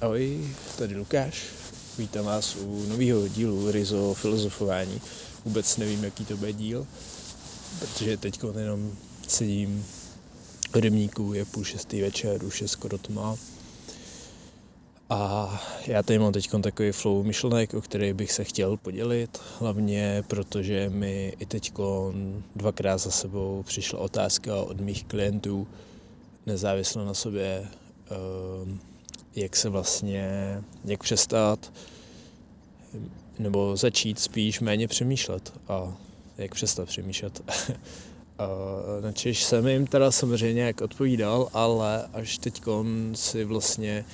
Ahoj, tady Lukáš. Vítám vás u nového dílu Rizo filozofování. Vůbec nevím, jaký to bude díl, protože teď jenom sedím v rybníku, je půl šestý večer, už je skoro tma. A já tady mám teď takový flow myšlenek, o který bych se chtěl podělit, hlavně protože mi i teď dvakrát za sebou přišla otázka od mých klientů, nezávisle na sobě, ehm, jak se vlastně, jak přestat nebo začít spíš méně přemýšlet a jak přestat přemýšlet. na Češ jsem jim teda samozřejmě jak odpovídal, ale až teď si vlastně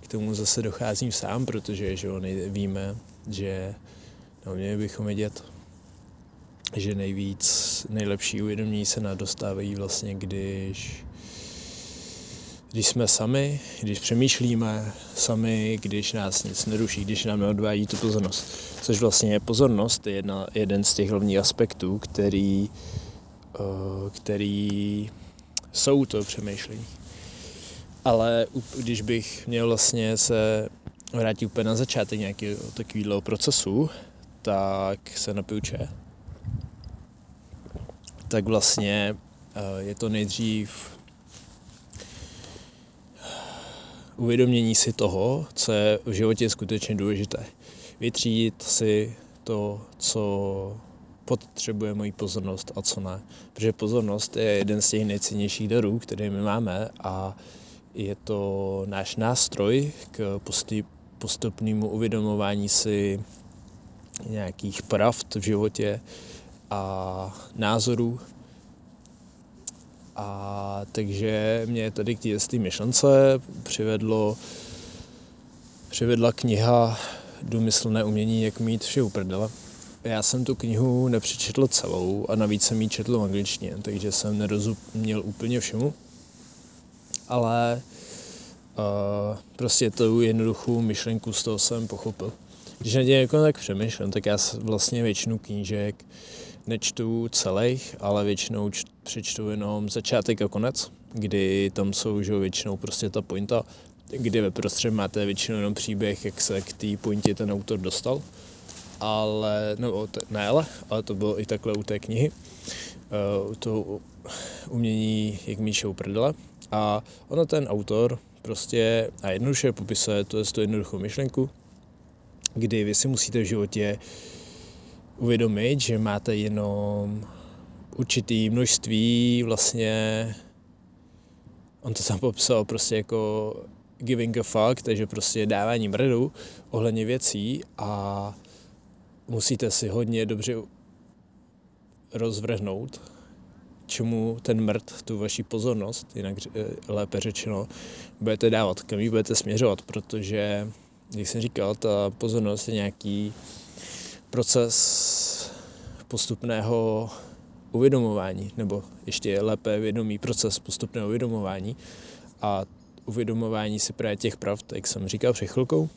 k tomu zase docházím sám, protože že jo, víme, že no, měli bychom vědět, že nejvíc, nejlepší uvědomění se nadostávají vlastně, když když jsme sami, když přemýšlíme sami, když nás nic neruší, když nám neodvádí tu pozornost. Což vlastně je pozornost, je jedna, jeden z těch hlavních aspektů, který, uh, který jsou to přemýšlení. Ale když bych měl vlastně se vrátit úplně na začátek nějakého takového procesu, tak se napiju čaj. Tak vlastně uh, je to nejdřív uvědomění si toho, co je v životě skutečně důležité. Vytřídit si to, co potřebuje moji pozornost a co ne. Protože pozornost je jeden z těch nejcennějších darů, které my máme a je to náš nástroj k postupnému uvědomování si nějakých pravd v životě a názorů, a takže mě tady k té myšlence přivedlo, přivedla kniha Důmyslné umění, jak mít vše uprdele. Já jsem tu knihu nepřečetl celou a navíc jsem ji četl v angličtině, takže jsem nerozuměl úplně všemu. Ale uh, prostě tu jednoduchou myšlenku z toho jsem pochopil. Když na tě jako tak přemýšlím, tak já vlastně většinu knížek nečtu celých, ale většinou přečtu jenom začátek a konec, kdy tam jsou že většinou prostě ta pointa, kdy ve prostřed máte většinou jenom příběh, jak se k té pointě ten autor dostal. Ale, no ne ale, ale to bylo i takhle u té knihy. Uh, to umění, jak Míšou prdele. A ono ten autor prostě a jednoduše popisuje to je tu jednoduchou myšlenku, kdy vy si musíte v životě uvědomit, že máte jenom určitý množství vlastně, on to tam popsal prostě jako giving a fuck, takže prostě dávání mrdu ohledně věcí a musíte si hodně dobře rozvrhnout, čemu ten mrd, tu vaši pozornost, jinak eh, lépe řečeno, budete dávat, kam ji budete směřovat, protože, jak jsem říkal, ta pozornost je nějaký proces postupného uvědomování, nebo ještě lépe vědomý proces postupného uvědomování a uvědomování si právě těch pravd, jak jsem říkal před chvilkou.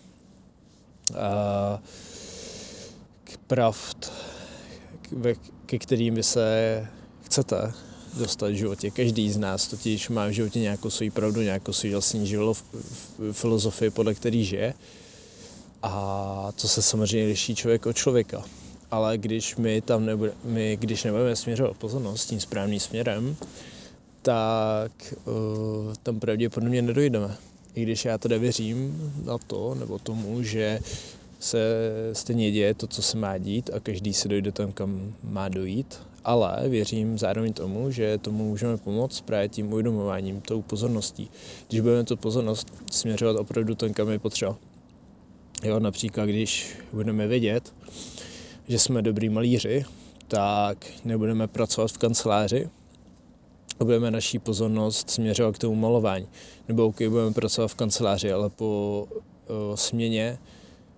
A k pravd, ke kterým vy se chcete dostat v životě. Každý z nás totiž má v životě nějakou svou pravdu, nějakou svou vlastní život, filozofii, podle který žije. A to se samozřejmě liší člověk od člověka. Ale když my tam nebude, my, když nebudeme směřovat pozornost tím správným směrem, tak uh, tam pravděpodobně nedojdeme. I když já teda věřím na to, nebo tomu, že se stejně děje to, co se má dít a každý se dojde tam, kam má dojít, ale věřím zároveň tomu, že tomu můžeme pomoct právě tím uvědomováním, tou pozorností. Když budeme tu pozornost směřovat opravdu tam, kam je potřeba. Jo, například, když budeme vědět, že jsme dobrý malíři, tak nebudeme pracovat v kanceláři a budeme naší pozornost směřovat k tomu malování. Nebo OK, budeme pracovat v kanceláři, ale po o, směně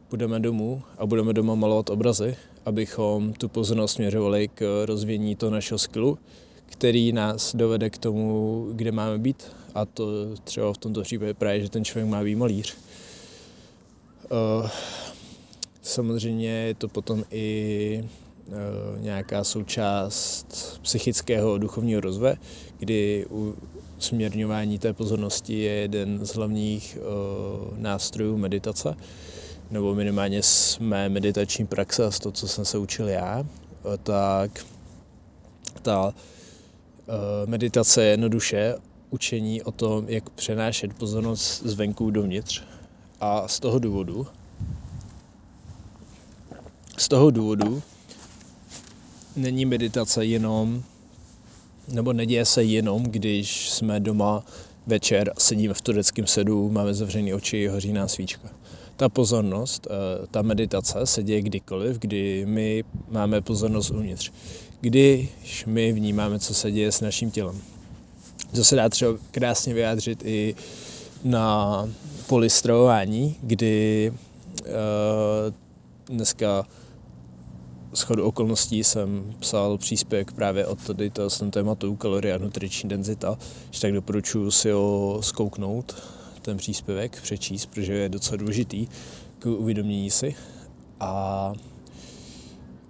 budeme domů a budeme doma malovat obrazy, abychom tu pozornost směřovali k rozvíjení toho našeho skillu, který nás dovede k tomu, kde máme být. A to třeba v tomto případě právě, že ten člověk má být malíř. Samozřejmě je to potom i uh, nějaká součást psychického duchovního rozvoje, kdy u, směrňování té pozornosti je jeden z hlavních uh, nástrojů meditace, nebo minimálně z mé meditační praxe, z toho, co jsem se učil já, tak ta meditace je jednoduše učení o tom, jak přenášet pozornost zvenku dovnitř. A z toho důvodu, z toho důvodu není meditace jenom, nebo neděje se jenom, když jsme doma večer, sedíme v tureckém sedu, máme zavřené oči, hoří nám svíčka. Ta pozornost, eh, ta meditace se děje kdykoliv, kdy my máme pozornost uvnitř. Když my vnímáme, co se děje s naším tělem. To se dá třeba krásně vyjádřit i na polistrování, kdy uh, dneska schodu okolností jsem psal příspěvek právě o tady to tématu kalorie a nutriční denzita, že tak doporučuji si ho zkouknout, ten příspěvek, přečíst, protože je docela důležitý k uvědomění si. A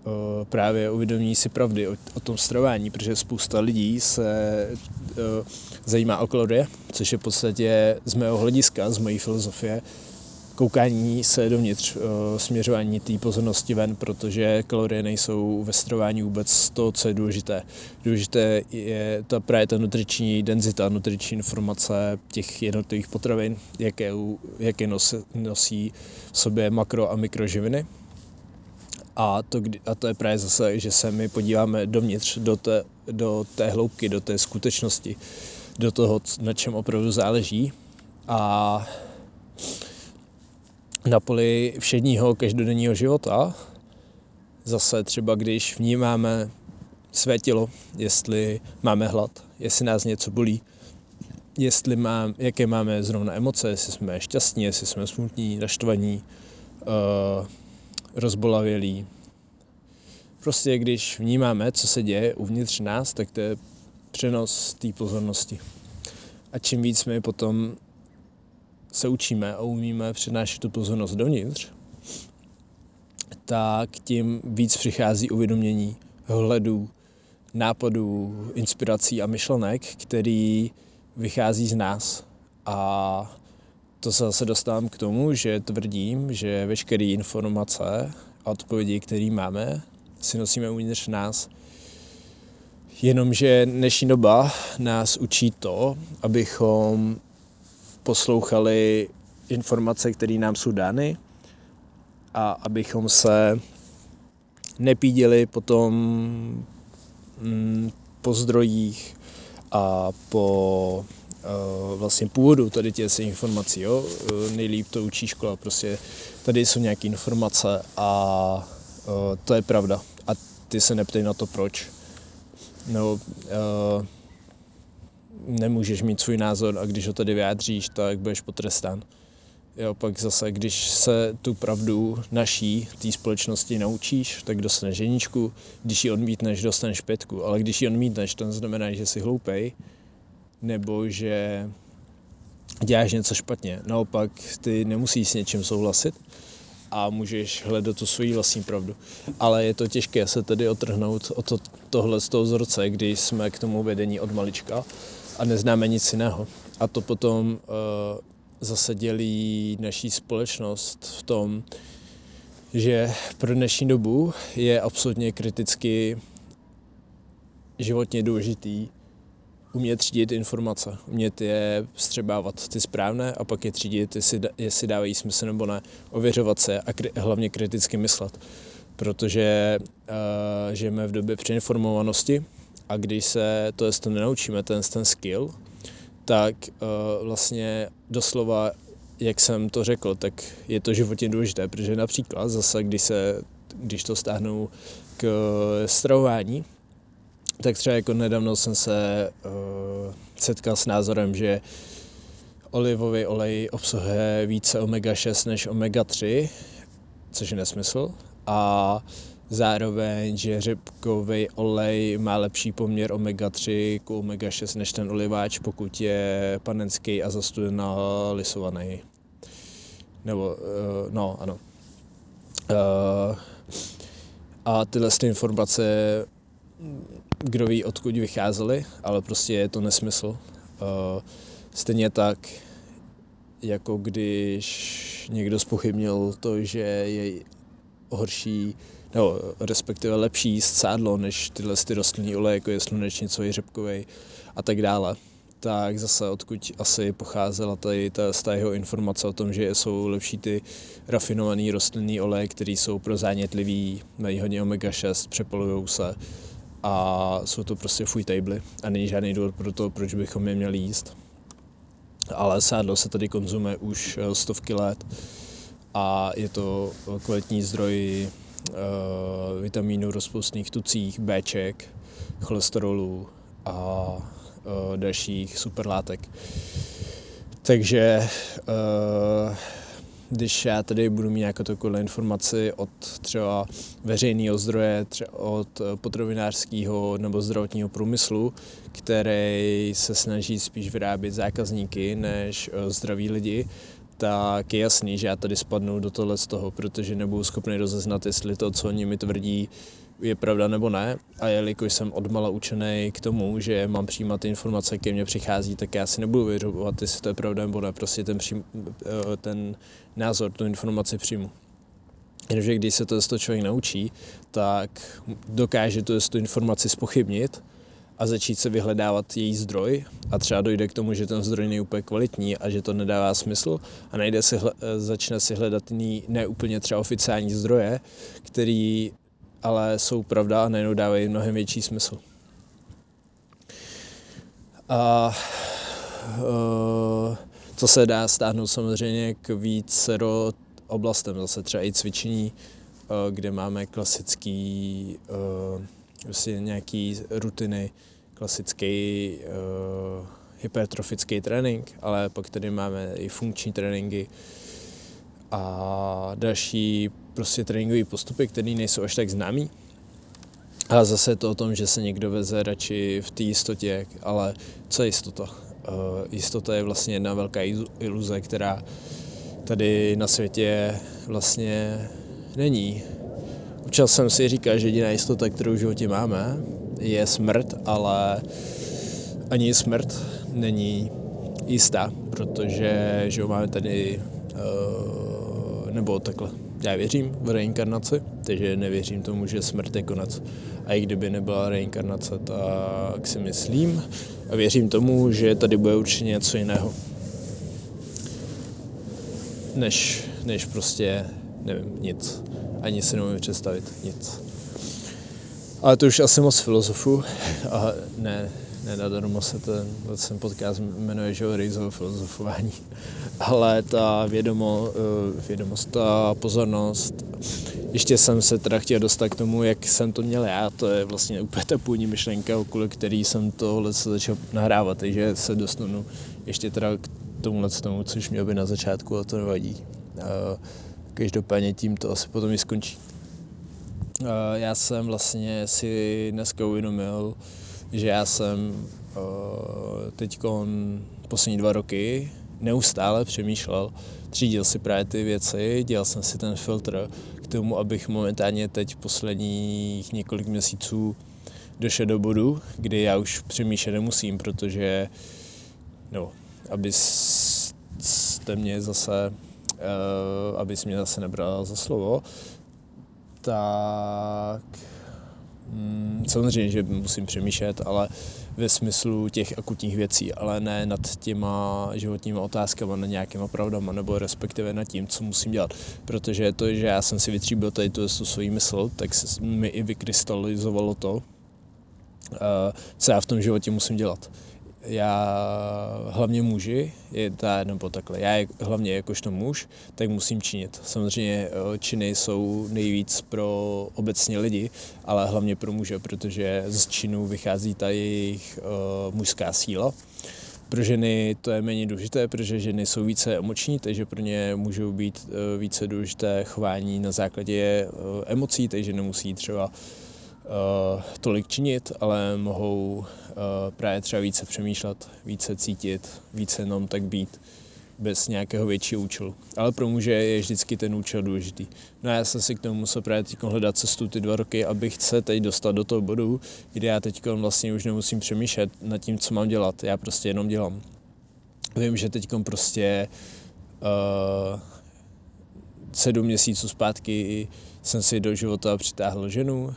uh, právě uvědomění si pravdy o, o tom stravování, protože spousta lidí se uh, zajímá o kalorie, což je v podstatě z mého hlediska, z mojí filozofie, koukání se dovnitř, eh, směřování té pozornosti ven, protože kalorie nejsou ve stravování vůbec to, co je důležité. Důležité je ta právě ta nutriční denzita, nutriční informace těch jednotlivých potravin, jaké, jaké nosí, nosí v sobě makro a mikroživiny. A to, a to je právě zase, že se my podíváme dovnitř, do té, do té hloubky, do té skutečnosti, do toho, na čem opravdu záleží. A na poli všedního každodenního života, zase třeba když vnímáme své tělo, jestli máme hlad, jestli nás něco bolí, jestli mám, jaké máme zrovna emoce, jestli jsme šťastní, jestli jsme smutní, naštvaní, uh, rozbolavělí. Prostě když vnímáme, co se děje uvnitř nás, tak to je přenos té pozornosti. A čím víc my potom se učíme a umíme přinášet tu pozornost dovnitř, tak tím víc přichází uvědomění, hledů, nápadů, inspirací a myšlenek, který vychází z nás. A to se zase dostávám k tomu, že tvrdím, že veškeré informace a odpovědi, které máme, si nosíme uvnitř nás. Jenomže dnešní doba nás učí to, abychom poslouchali informace, které nám jsou dány a abychom se nepídili potom mm, po zdrojích a po uh, vlastně původu tady těch informací. Jo? Uh, nejlíp to učí škola, prostě tady jsou nějaké informace a uh, to je pravda. A ty se neptej na to proč. No, uh, nemůžeš mít svůj názor a když ho tady vyjádříš, tak budeš potrestán. Jo, pak zase, když se tu pravdu naší, té společnosti naučíš, tak dostaneš jedničku, když ji odmítneš, dostaneš pětku, ale když ji odmítneš, to znamená, že jsi hloupej, nebo že děláš něco špatně. Naopak, ty nemusíš s něčím souhlasit a můžeš hledat tu svoji vlastní pravdu. Ale je to těžké se tedy otrhnout o to, tohle z toho vzorce, když jsme k tomu vedení od malička a neznáme nic jiného. A to potom uh, zase dělí naší společnost v tom, že pro dnešní dobu je absolutně kriticky životně důležitý umět třídit informace, umět je vstřebávat ty správné a pak je třídit, jestli, jestli dávají smysl nebo ne, ověřovat se a kri, hlavně kriticky myslet. Protože uh, žijeme v době přeinformovanosti a když se to, to nenaučíme, ten, ten skill, tak uh, vlastně doslova, jak jsem to řekl, tak je to životně důležité, protože například zase, když, se, když to stáhnu k stravování, tak třeba jako nedávno jsem se uh, setkal s názorem, že olivový olej obsahuje více omega-6 než omega-3, což je nesmysl. A zároveň, že řepkový olej má lepší poměr omega-3 k omega-6 než ten oliváč, pokud je panenský a zastudena lisovaný. Nebo, uh, no, ano. Uh, a tyhle ty informace, kdo ví, odkud vycházely, ale prostě je to nesmysl. stejně tak, jako když někdo spochybnil to, že je horší, nebo respektive lepší jíst sádlo, než tyhle ty rostlinný oleje, jako je slunečnicový, řepkový a tak dále tak zase odkud asi pocházela tady ta, ta jeho informace o tom, že jsou lepší ty rafinované rostlinné oleje, které jsou pro zánětlivý, mají hodně omega-6, přepolují se a jsou to prostě fuj table a není žádný důvod pro to, proč bychom je měli jíst. Ale sádlo se tady konzumuje už eh, stovky let a je to kvalitní zdroj vitamínů rozpustných tucích, Bček, cholesterolu a uh, dalších superlátek. Takže uh, když já tady budu mít nějakou takovou informaci od třeba veřejného zdroje, třeba od potravinářského nebo zdravotního průmyslu, který se snaží spíš vyrábět zákazníky než zdraví lidi, tak je jasný, že já tady spadnu do tohle z toho, protože nebudu schopný rozeznat, jestli to, co oni mi tvrdí, je pravda nebo ne. A jelikož jsem odmala učený k tomu, že mám přijímat informace, ke mně přichází, tak já si nebudu vyřovat, jestli to je pravda nebo ne. Prostě ten, přijím, eh, ten názor, tu informaci přijmu. Jenomže když se to, to člověk naučí, tak dokáže tu, tu informaci spochybnit a začít se vyhledávat její zdroj a třeba dojde k tomu, že ten zdroj není úplně kvalitní a že to nedává smysl a najde si, začne si hledat jiný, neúplně třeba oficiální zdroje, který ale jsou pravda a najednou dávají mnohem větší smysl. A uh, to se dá stáhnout samozřejmě k vícero oblastem, zase třeba i cvičení, uh, kde máme klasický prostě nějaký rutiny, klasický uh, hypertrofický trénink, ale pak tady máme i funkční tréninky a další prostě tréninkové postupy, které nejsou až tak známý. A zase je to o tom, že se někdo veze radši v té jistotě, ale co je jistota? Uh, jistota je vlastně jedna velká iluze, která tady na světě vlastně není. Občas jsem si říkal, že jediná jistota, kterou v životě máme, je smrt, ale ani smrt není jistá, protože že máme tady, uh, nebo takhle, já věřím v reinkarnaci, takže nevěřím tomu, že smrt je konec. A i kdyby nebyla reinkarnace, tak si myslím a věřím tomu, že tady bude určitě něco jiného. Než, než prostě, nevím, nic. Ani si nemůžu představit nic. Ale to už asi moc filozofu a ne, nenadarmo se ten, ten podcast jmenuje, že Rizzo filozofování. Ale ta vědomo, eh, vědomost, ta pozornost, ještě jsem se teda chtěl dostat k tomu, jak jsem to měl já, to je vlastně úplně ta původní myšlenka, okolo který jsem tohle se začal nahrávat, takže se dostanu ještě teda k tomuhle tomu, což mě by na začátku a to nevadí. Každopádně tím to asi potom i skončí. Já jsem vlastně si dneska uvědomil, že já jsem teď poslední dva roky neustále přemýšlel, třídil si právě ty věci, dělal jsem si ten filtr k tomu, abych momentálně teď posledních několik měsíců došel do bodu, kdy já už přemýšlet nemusím, protože no, aby jste mě zase, uh, aby mě zase nebral za slovo, tak mm, samozřejmě, že musím přemýšlet, ale ve smyslu těch akutních věcí, ale ne nad těma životníma otázkama, nad nějakýma pravdama, nebo respektive nad tím, co musím dělat. Protože to, že já jsem si vytříbil tady tu, svůj mysl, tak se mi i vykrystalizovalo to, eh, co já v tom životě musím dělat já hlavně muži, je ta, nebo takhle, já hlavně jakožto muž, tak musím činit. Samozřejmě eh, činy jsou nejvíc pro obecně lidi, ale hlavně pro muže, protože z činů vychází ta jejich uh, mužská síla. Pro ženy to je méně důležité, protože ženy jsou více emoční, takže pro ně můžou být uh, více důležité chování na základě uh, emocí, takže nemusí třeba uh, tolik činit, ale mohou uh, právě třeba více přemýšlet, více cítit, více jenom tak být, bez nějakého většího účelu. Ale pro muže je vždycky ten účel důležitý. No a já jsem si k tomu musel právě teď hledat cestu ty dva roky, abych se teď dostal do toho bodu, kde já teď vlastně už nemusím přemýšlet nad tím, co mám dělat. Já prostě jenom dělám. Vím, že teď prostě uh, sedm měsíců zpátky jsem si do života přitáhl ženu,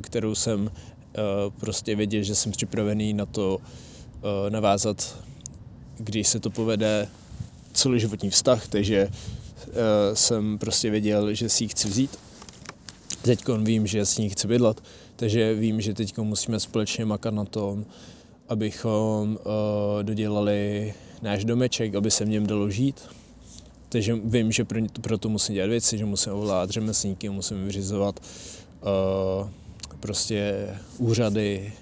kterou jsem eh, prostě věděl, že jsem připravený na to eh, navázat, když se to povede celoživotní vztah, takže eh, jsem prostě věděl, že si ji chci vzít. Teď vím, že s ní chci bydlet, takže vím, že teď musíme společně makat na tom, abychom dodělali náš domeček, aby se v něm dalo žít, takže vím, že pro, pro to musím dělat věci, že musím ovládat řemeslníky, musím vyřizovat uh, prostě úřady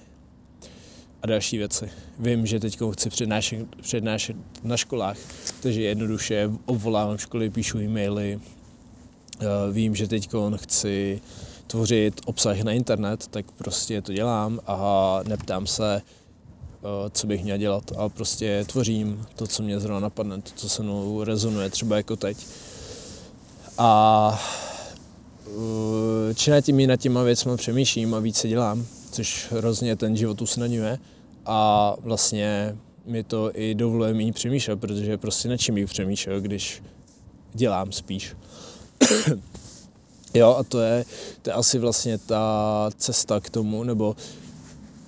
a další věci. Vím, že teď chci přednášet, přednášet na školách, takže jednoduše obvolávám školy, píšu e-maily. Uh, vím, že teď chci tvořit obsah na internet, tak prostě to dělám a neptám se, co bych měl dělat, ale prostě tvořím to, co mě zrovna napadne, to, co se mnou rezonuje, třeba jako teď. A eh, nad tím nad těma věcmi přemýšlím a více dělám, což hrozně ten život usnadňuje a vlastně mi to i dovoluje méně přemýšlet, protože prostě nad čím bych přemýšlel, když dělám spíš. jo, a to je, to je asi vlastně ta cesta k tomu, nebo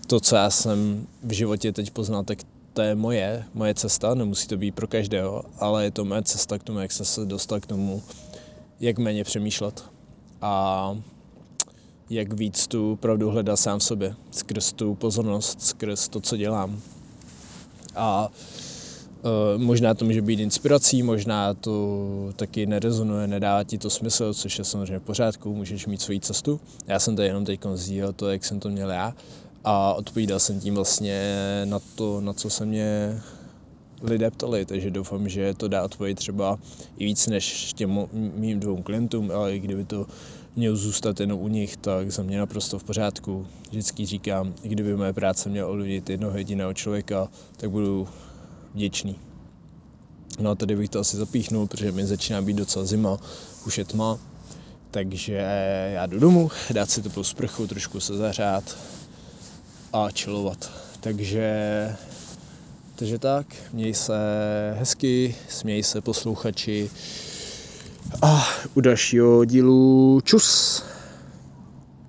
to, co já jsem v životě teď poznal, tak to je moje, moje cesta, nemusí to být pro každého, ale je to moje cesta k tomu, jak jsem se dostal k tomu, jak méně přemýšlet a jak víc tu pravdu hledat sám v sobě, skrz tu pozornost, skrz to, co dělám. A uh, možná to může být inspirací, možná to taky nerezonuje, nedává ti to smysl, což je samozřejmě v pořádku, můžeš mít svoji cestu. Já jsem tady jenom teď sdílel to, jak jsem to měl já a odpovídal jsem tím vlastně na to, na co se mě lidé ptali, takže doufám, že to dá odpověď třeba i víc než těm mým dvou klientům, ale i kdyby to mělo zůstat jenom u nich, tak za mě naprosto v pořádku. Vždycky říkám, i kdyby moje práce měla ovlivnit jednoho jediného člověka, tak budu vděčný. No a tady bych to asi zapíchnul, protože mi začíná být docela zima, už je tma, takže já jdu domů, dát si teplou sprchu, trošku se zařát, a chillovat. Takže, takže tak, měj se hezky, směj se posluchači a u dalšího dílu čus.